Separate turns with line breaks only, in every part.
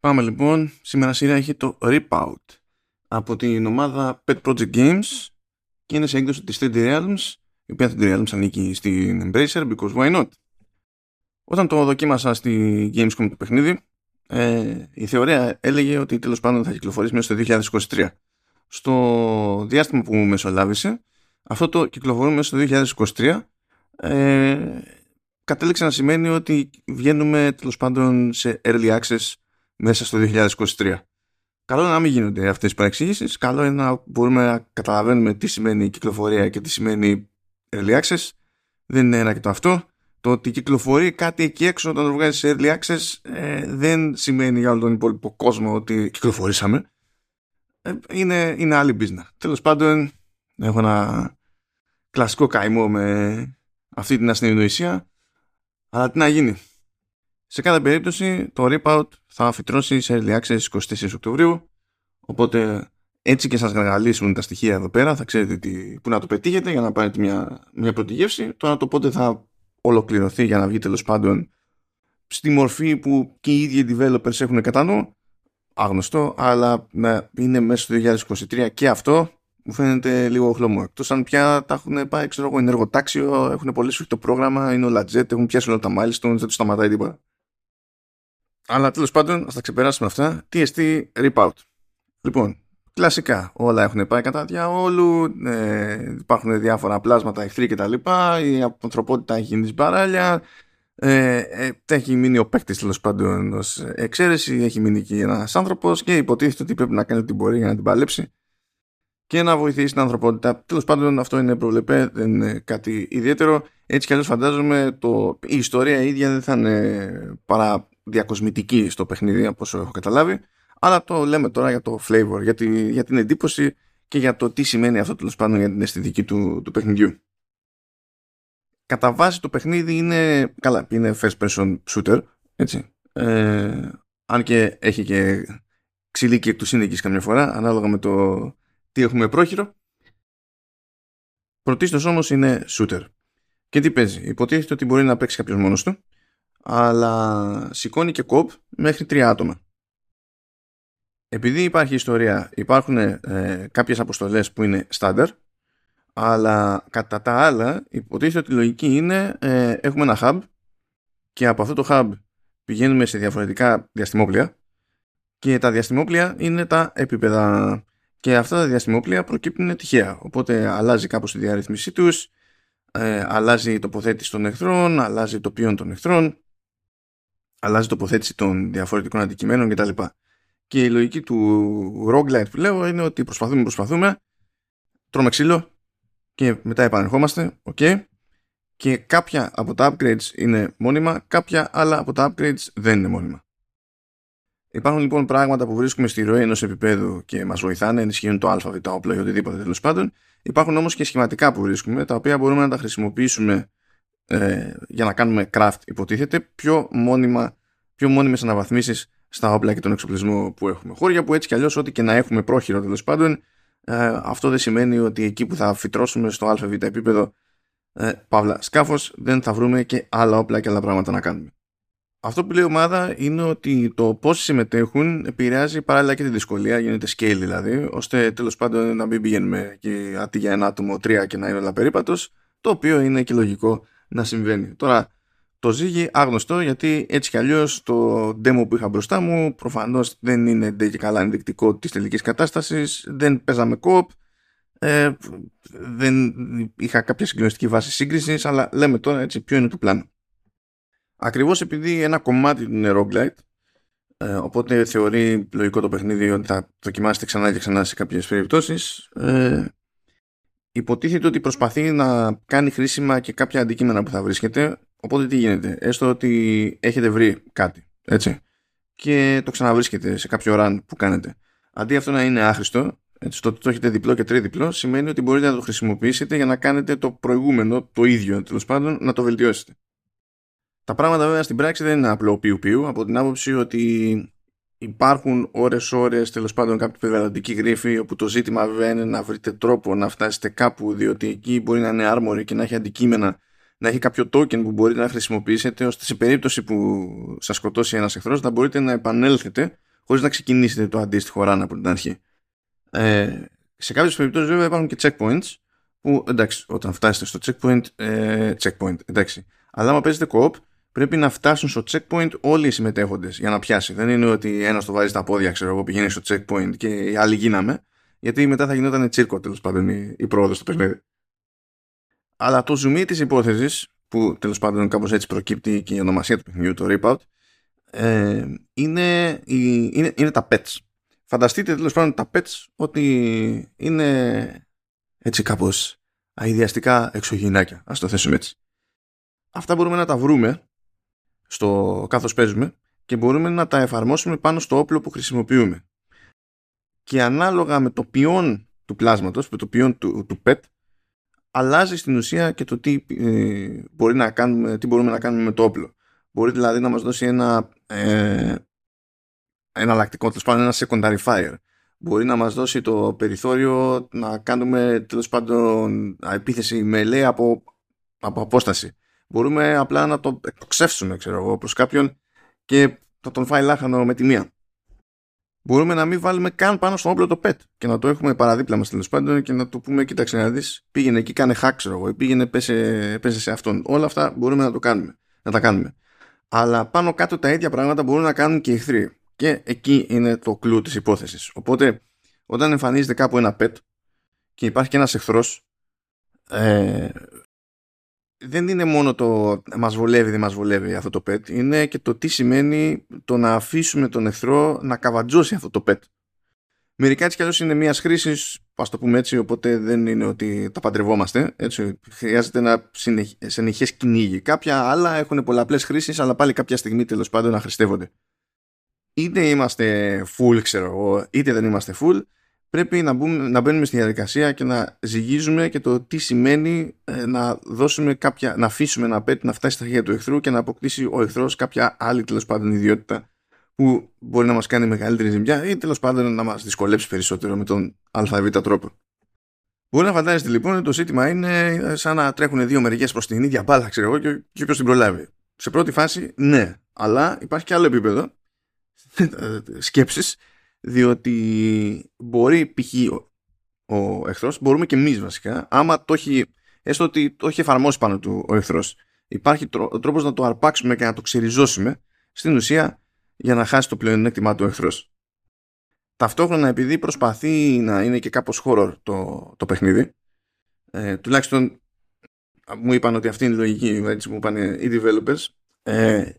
Πάμε λοιπόν. Σήμερα σειρά έχει το Rip Out από την ομάδα Pet Project Games και είναι σε έκδοση της 3D Realms η οποία 3D Realms ανήκει στην Embracer because why not; Όταν το δοκίμασα στη Gamescom το παιχνίδι ε, η θεωρία έλεγε ότι τέλος πάντων θα κυκλοφορήσει μέσα στο 2023. Στο διάστημα που μεσολάβησε αυτό το κυκλοφορούμε στο 2023 ε, κατέληξε να σημαίνει ότι βγαίνουμε τέλος πάντων σε early access μέσα στο 2023. Καλό είναι να μην γίνονται αυτές οι παρεξηγήσεις. Καλό είναι να μπορούμε να καταλαβαίνουμε τι σημαίνει κυκλοφορία και τι σημαίνει early access. Δεν είναι ένα και το αυτό. Το ότι κυκλοφορεί κάτι εκεί έξω όταν το βγάζει σε early access ε, δεν σημαίνει για όλο τον υπόλοιπο κόσμο ότι κυκλοφορήσαμε. Ε, είναι, είναι άλλη business. Τέλος πάντων, έχω ένα κλασικό καημό με αυτή την ασυνειδησία. Αλλά τι να γίνει. Σε κάθε περίπτωση το Rip θα φυτρώσει σε early access 24 Οκτωβρίου οπότε έτσι και σας γαργαλίσουν τα στοιχεία εδώ πέρα θα ξέρετε τι, που να το πετύχετε για να πάρετε μια, μια πρώτη γεύση τώρα το πότε θα ολοκληρωθεί για να βγει τέλος πάντων στη μορφή που και οι ίδιοι developers έχουν κατά νου άγνωστο αλλά να είναι μέσα στο 2023 και αυτό μου φαίνεται λίγο χλωμό. Εκτός αν πια τα έχουν πάει, ξέρω εγώ, ενεργοτάξιο, έχουν πολύ το πρόγραμμα, είναι όλα jet, έχουν πιάσει όλα τα milestones, δεν τους σταματάει τίποτα. Αλλά τέλος πάντων, ας τα ξεπεράσουμε αυτά. TST Rip Out. Λοιπόν, κλασικά όλα έχουν πάει κατά διαόλου, ε, υπάρχουν διάφορα πλάσματα, εχθροί κτλ. Η ανθρωπότητα έχει γίνει μπαράλια. Ε, ε, έχει μείνει ο παίκτης τέλος πάντων ως εξαίρεση, έχει μείνει και ένας άνθρωπος και υποτίθεται ότι πρέπει να κάνει ό,τι μπορεί για να την παλέψει και να βοηθήσει την ανθρωπότητα. Τέλος πάντων, αυτό είναι προβλεπέ, δεν είναι κάτι ιδιαίτερο. Έτσι κι αλλιώς φαντάζομαι το, η ιστορία ίδια δεν θα είναι παρά διακοσμητική στο παιχνίδι, από όσο έχω καταλάβει. Αλλά το λέμε τώρα για το flavor, για, τη, για την εντύπωση και για το τι σημαίνει αυτό τέλος πάντων για την αισθητική του, του παιχνιδιού. Κατά βάση το παιχνίδι είναι, καλά, είναι first person shooter, έτσι. Ε, αν και έχει και ξυλί και εκ του καμιά φορά, ανάλογα με το τι έχουμε πρόχειρο; Πρωτίστως όμως είναι shooter. Και τι παίζει; Υποτίθεται ότι μπορεί να παίξει κάποιος μόνος του, αλλά σηκώνει και κοπ μέχρι τρία άτομα. Επειδή υπάρχει ιστορία, υπάρχουν ε, κάποιες αποστολές που είναι στάνταρ, αλλά κατά τα άλλα υποτίθεται ότι η λογική είναι ε, έχουμε ένα hub και από αυτό το hub πηγαίνουμε σε διαφορετικά διαστημόπλια και τα διαστημόπλια είναι τα επίπεδα και αυτά τα διαστημόπλια προκύπτουν τυχαία. Οπότε αλλάζει κάπως τη διαρρύθμισή τους, ε, αλλάζει η τοποθέτηση των εχθρών, αλλάζει το ποιόν των εχθρών, αλλάζει η τοποθέτηση των διαφορετικών αντικειμένων κτλ. Και η λογική του roguelite που λέω είναι ότι προσπαθούμε, προσπαθούμε, τρώμε ξύλο και μετά επανερχόμαστε, ok. Και κάποια από τα upgrades είναι μόνιμα, κάποια άλλα από τα upgrades δεν είναι μόνιμα. Υπάρχουν λοιπόν πράγματα που βρίσκουμε στη ροή ενός επίπεδου και μας βοηθάνε, ενισχύουν το ΑΒ, το όπλο ή οτιδήποτε τέλος πάντων. Υπάρχουν όμως και σχηματικά που βρίσκουμε, τα οποία μπορούμε να τα χρησιμοποιήσουμε ε, για να κάνουμε craft, υποτίθεται, πιο, μόνιμα, πιο μόνιμες αναβαθμίσεις στα όπλα και τον εξοπλισμό που έχουμε. Χώρια που έτσι κι αλλιώς, ό,τι και να έχουμε πρόχειρο τέλος πάντων, ε, αυτό δεν σημαίνει ότι εκεί που θα φυτρώσουμε στο ΑΒ επίπεδο, ε, παύλα σκάφος, δεν θα βρούμε και άλλα όπλα και άλλα πράγματα να κάνουμε αυτό που λέει η ομάδα είναι ότι το πώς συμμετέχουν επηρεάζει παράλληλα και τη δυσκολία, γίνεται scale δηλαδή, ώστε τέλος πάντων να μην πηγαίνουμε και αντί για ένα άτομο τρία και να είναι όλα περίπατος, το οποίο είναι και λογικό να συμβαίνει. Τώρα, το ζύγι άγνωστο γιατί έτσι κι αλλιώς το demo που είχα μπροστά μου προφανώς δεν είναι και καλά ενδεικτικό της τελικής κατάστασης, δεν παίζαμε κοπ, ε, δεν είχα κάποια συγκλονιστική βάση σύγκρισης, αλλά λέμε τώρα έτσι ποιο είναι το πλάνο. Ακριβώς επειδή ένα κομμάτι του είναι roguelite, ε, οπότε θεωρεί λογικό το παιχνίδι ότι θα δοκιμάσετε ξανά και ξανά σε κάποιες περιπτώσεις, ε, υποτίθεται ότι προσπαθεί να κάνει χρήσιμα και κάποια αντικείμενα που θα βρίσκεται, οπότε τι γίνεται, έστω ότι έχετε βρει κάτι, έτσι, και το ξαναβρίσκετε σε κάποιο run που κάνετε. Αντί αυτό να είναι άχρηστο, έτσι, το ότι το έχετε διπλό και τριδιπλό, σημαίνει ότι μπορείτε να το χρησιμοποιήσετε για να κάνετε το προηγούμενο, το ίδιο τέλος πάντων, να το βελτιώσετε. Τα πράγματα βέβαια στην πράξη δεν είναι απλό πιου πιου από την άποψη ότι υπάρχουν ώρες ώρες τέλος πάντων κάποιοι περιβαλλοντικοί γρίφοι όπου το ζήτημα βέβαια είναι να βρείτε τρόπο να φτάσετε κάπου διότι εκεί μπορεί να είναι άρμοροι και να έχει αντικείμενα να έχει κάποιο token που μπορείτε να χρησιμοποιήσετε ώστε σε περίπτωση που σας σκοτώσει ένας εχθρός να μπορείτε να επανέλθετε χωρίς να ξεκινήσετε το αντίστοιχο run από την αρχή. Ε, σε κάποιες περιπτώσεις βέβαια υπάρχουν και checkpoints που εντάξει όταν φτάσετε στο checkpoint, ε, checkpoint εντάξει. Αλλά άμα παίζετε co-op πρέπει να φτάσουν στο checkpoint όλοι οι συμμετέχοντες για να πιάσει. Δεν είναι ότι ένας το βάζει στα πόδια, ξέρω εγώ, πηγαίνει στο checkpoint και οι άλλοι γίναμε, γιατί μετά θα γινόταν τσίρκο τέλος πάντων η, η πρόοδος στο παιχνίδι. Αλλά το zoom της υπόθεσης, που τέλος πάντων κάπως έτσι προκύπτει και η ονομασία του παιχνιδιού, το Rip Out, ε, είναι, είναι, είναι τα pets. Φανταστείτε τέλος πάντων τα pets ότι είναι έτσι κάπως αειδιαστικά εξωγυνάκια. Ας το θέσουμε έτσι. Αυτά μπορούμε να τα βρούμε στο καθώς παίζουμε και μπορούμε να τα εφαρμόσουμε πάνω στο όπλο που χρησιμοποιούμε. Και ανάλογα με το ποιόν του πλάσματος, με το ποιόν του, του PET, αλλάζει στην ουσία και το τι, ε, μπορεί να κάνουμε, τι μπορούμε να κάνουμε με το όπλο. Μπορεί δηλαδή να μας δώσει ένα ε, εναλλακτικό, τέλος πάντων ένα secondary fire. Μπορεί να μας δώσει το περιθώριο να κάνουμε τέλος πάντων επίθεση μελέ από, από απόσταση μπορούμε απλά να το εκτοξεύσουμε ξέρω εγώ προς κάποιον και θα τον φάει λάχανο με τη μία. Μπορούμε να μην βάλουμε καν πάνω στο όπλο το pet και να το έχουμε παραδίπλα μας τέλος πάντων και να το πούμε κοίταξε να δεις πήγαινε εκεί κάνε hack ξέρω εγώ πήγαινε πέσε, πέσε σε αυτόν. Όλα αυτά μπορούμε να το κάνουμε, να τα κάνουμε. Αλλά πάνω κάτω τα ίδια πράγματα μπορούν να κάνουν και οι εχθροί. Και εκεί είναι το κλου της υπόθεσης. Οπότε όταν εμφανίζεται κάπου ένα pet και υπάρχει και ένας εχθρός ε, δεν είναι μόνο το μας βολεύει, δεν μας βολεύει αυτό το pet, είναι και το τι σημαίνει το να αφήσουμε τον εχθρό να καβατζώσει αυτό το pet. Μερικά έτσι κι αλλιώς είναι μιας χρήσης, ας το πούμε έτσι, οπότε δεν είναι ότι τα παντρευόμαστε. Έτσι, χρειάζεται ένα συνεχές κυνήγι. Κάποια άλλα έχουν πολλαπλές χρήσεις, αλλά πάλι κάποια στιγμή τέλος πάντων να χρηστεύονται. Είτε είμαστε full, ξέρω εγώ, είτε δεν είμαστε full, πρέπει να, μπούμε, να μπαίνουμε στη διαδικασία και να ζυγίζουμε και το τι σημαίνει ε, να δώσουμε κάποια, να αφήσουμε ένα pet να φτάσει στα χέρια του εχθρού και να αποκτήσει ο εχθρός κάποια άλλη τέλος πάντων ιδιότητα που μπορεί να μας κάνει μεγαλύτερη ζημιά ή τέλος πάντων να μας δυσκολέψει περισσότερο με τον ΑΒ τρόπο. Μπορεί να φαντάζεστε λοιπόν ότι το ζήτημα είναι σαν να τρέχουν δύο μερικέ προς την ίδια μπάλα, ξέρω εγώ, και, και ποιο την προλάβει. Σε πρώτη φάση, ναι, αλλά υπάρχει και άλλο επίπεδο σκέψης διότι μπορεί π.χ. Ο, ο εχθρός, μπορούμε και εμείς βασικά, άμα το έχει, έστω ότι το έχει εφαρμόσει πάνω του ο εχθρός, υπάρχει τρό, τρόπος να το αρπάξουμε και να το ξεριζώσουμε, στην ουσία για να χάσει το πλεονέκτημά του ο εχθρός. Ταυτόχρονα επειδή προσπαθεί να είναι και κάπως horror το, το παιχνίδι, ε, τουλάχιστον μου είπαν ότι αυτή είναι η λογική, έτσι μου είπαν οι developers, ε,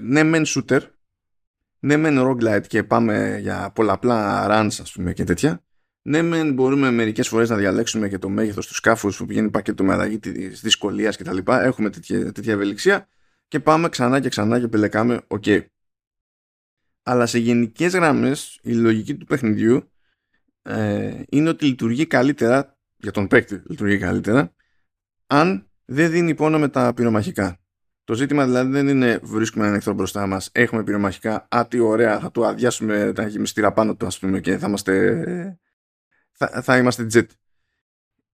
ναι μεν shooter, ναι μεν roguelite και πάμε για πολλαπλά runs ας πούμε και τέτοια. Ναι μεν μπορούμε μερικές φορές να διαλέξουμε και το μέγεθος του σκάφους που πηγαίνει πακέτο με αλλαγή της δυσκολίας και τα λοιπά. Έχουμε τέτοια, τέτοια ευελιξία και πάμε ξανά και ξανά και πελεκάμε OK. Okay. αλλά σε γενικές γραμμές η λογική του παιχνιδιού ε, είναι ότι λειτουργεί καλύτερα για τον παίκτη λειτουργεί καλύτερα αν δεν δίνει πόνο με τα πυρομαχικά το ζήτημα δηλαδή δεν είναι βρίσκουμε έναν εχθρό μπροστά μας, έχουμε πυρομαχικά, α, τι ωραία, θα του αδειάσουμε τα γεμιστήρα πάνω του, ας πούμε, και θα είμαστε. Θα, θα είμαστε jet.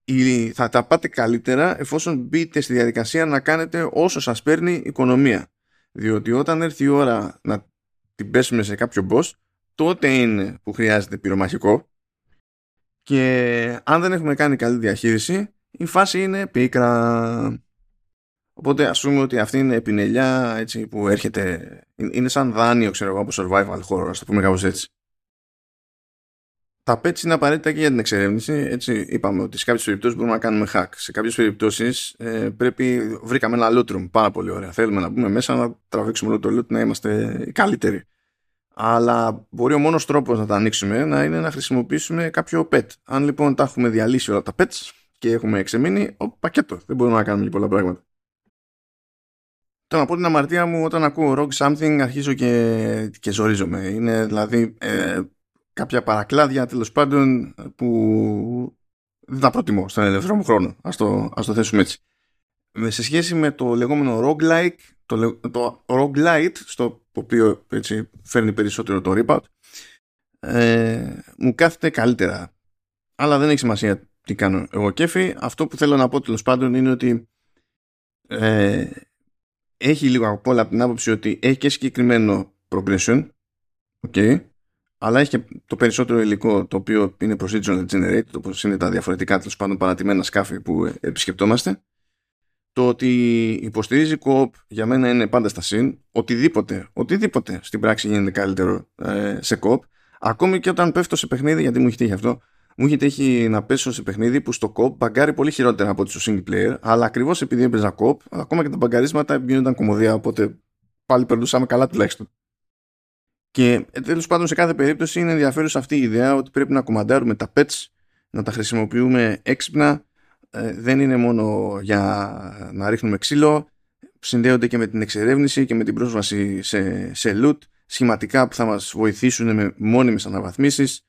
Ή θα τα πάτε καλύτερα εφόσον μπείτε στη διαδικασία να κάνετε όσο σας παίρνει οικονομία. Διότι όταν έρθει η ώρα να την πέσουμε σε κάποιο boss, τότε είναι που χρειάζεται πυρομαχικό και αν δεν έχουμε κάνει καλή διαχείριση, η φάση είναι πίκρα. Οπότε ας πούμε ότι αυτή είναι επινελιά έτσι, που έρχεται, είναι σαν δάνειο ξέρω εγώ από survival horror, ας το πούμε κάπως έτσι. Τα pets είναι απαραίτητα και για την εξερεύνηση. Έτσι είπαμε ότι σε κάποιες περιπτώσεις μπορούμε να κάνουμε hack. Σε κάποιες περιπτώσεις ε, πρέπει. Βρήκαμε ένα loot room. Πάρα πολύ ωραία. Θέλουμε να μπούμε μέσα να τραβήξουμε όλο το loot να είμαστε καλύτεροι. Αλλά μπορεί ο μόνος τρόπος να τα ανοίξουμε να είναι να χρησιμοποιήσουμε κάποιο pet. Αν λοιπόν τα έχουμε διαλύσει όλα τα pets και έχουμε εξεμείνει, ο πακέτο. Δεν μπορούμε να κάνουμε πολλά πράγματα. Τώρα να πω την αμαρτία μου όταν ακούω rock something αρχίζω και, και ζορίζομαι. Είναι δηλαδή ε, κάποια παρακλάδια τέλος πάντων που δεν τα προτιμώ στον ελεύθερο μου χρόνο. Ας το, ας το θέσουμε έτσι. Σε σχέση με το λεγόμενο roguelike, το, το roguelite, στο οποίο έτσι, φέρνει περισσότερο το rip ε, μου κάθεται καλύτερα. Αλλά δεν έχει σημασία τι κάνω εγώ κέφι. Αυτό που θέλω να πω τέλος πάντων είναι ότι ε, έχει λίγο από όλα από την άποψη ότι έχει και συγκεκριμένο progression okay, αλλά έχει και το περισσότερο υλικό το οποίο είναι procedural generated, όπως είναι τα διαφορετικά τέλος πάντων παρατημένα σκάφη που επισκεπτόμαστε. Το ότι υποστηρίζει co για μένα είναι πάντα στα συν. Οτιδήποτε, οτιδήποτε στην πράξη γίνεται καλύτερο ε, σε co Ακόμη και όταν πέφτω σε παιχνίδι, γιατί μου έχει τύχει αυτό, μου έχει τύχει να πέσω σε παιχνίδι που στο κοπ μπαγκάρει πολύ χειρότερα από ότι στο single player, αλλά ακριβώς επειδή έπαιζα κοπ, ακόμα και τα μπαγκαρίσματα γίνονταν κομμωδία, οπότε πάλι περνούσαμε καλά τουλάχιστον. Και ε, τέλος πάντων σε κάθε περίπτωση είναι ενδιαφέρουσα αυτή η ιδέα ότι πρέπει να κομμαντάρουμε τα pets, να τα χρησιμοποιούμε έξυπνα. Ε, δεν είναι μόνο για να ρίχνουμε ξύλο, συνδέονται και με την εξερεύνηση και με την πρόσβαση σε, σε loot, σχηματικά που θα μας βοηθήσουν με μόνιμες αναβαθμίσεις,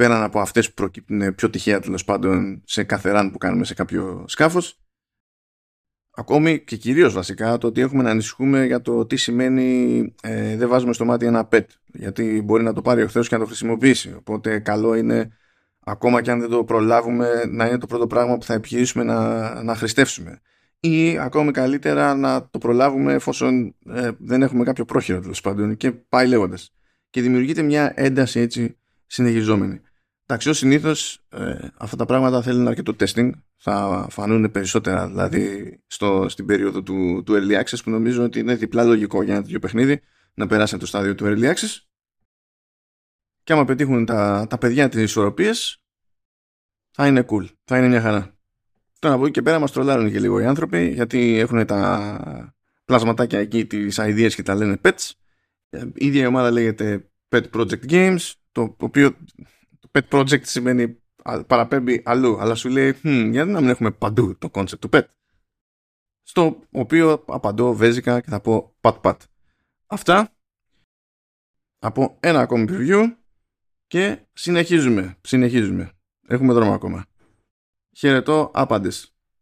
πέραν από αυτές που προκύπτουν πιο τυχαία τέλος πάντων σε κάθε run που κάνουμε σε κάποιο σκάφος ακόμη και κυρίως βασικά το ότι έχουμε να ανησυχούμε για το τι σημαίνει ε, δεν βάζουμε στο μάτι ένα pet γιατί μπορεί να το πάρει ο και να το χρησιμοποιήσει οπότε καλό είναι ακόμα και αν δεν το προλάβουμε να είναι το πρώτο πράγμα που θα επιχειρήσουμε να, να χρηστεύσουμε ή ακόμη καλύτερα να το προλάβουμε εφόσον ε, δεν έχουμε κάποιο πρόχειρο τέλος πάντων και πάει λέγοντας. Και δημιουργείται μια ένταση έτσι συνεχιζόμενη. Εντάξει, ως συνήθως ε, αυτά τα πράγματα θέλουν αρκετό testing. Θα φανούν περισσότερα δηλαδή στο, στην περίοδο του, του Early Access που νομίζω ότι είναι διπλά λογικό για ένα τέτοιο παιχνίδι να περάσει από το στάδιο του Early Access. Και άμα πετύχουν τα, τα παιδιά τις ισορροπίες, θα είναι cool. Θα είναι μια χαρά. Τώρα από εκεί και πέρα μας τρολάρουν και λίγο οι άνθρωποι γιατί έχουν τα πλασματάκια εκεί, τις ideas και τα λένε pets. Ε, η ίδια η ομάδα λέγεται Pet Project Games, το οποίο pet project σημαίνει παραπέμπει αλλού, αλλά σου λέει hm, γιατί να μην έχουμε παντού το concept του pet. Στο οποίο απαντώ βέζικα και θα πω pat pat. Αυτά από ένα ακόμη preview και συνεχίζουμε, συνεχίζουμε. Έχουμε δρόμο ακόμα. Χαιρετώ άπαντες.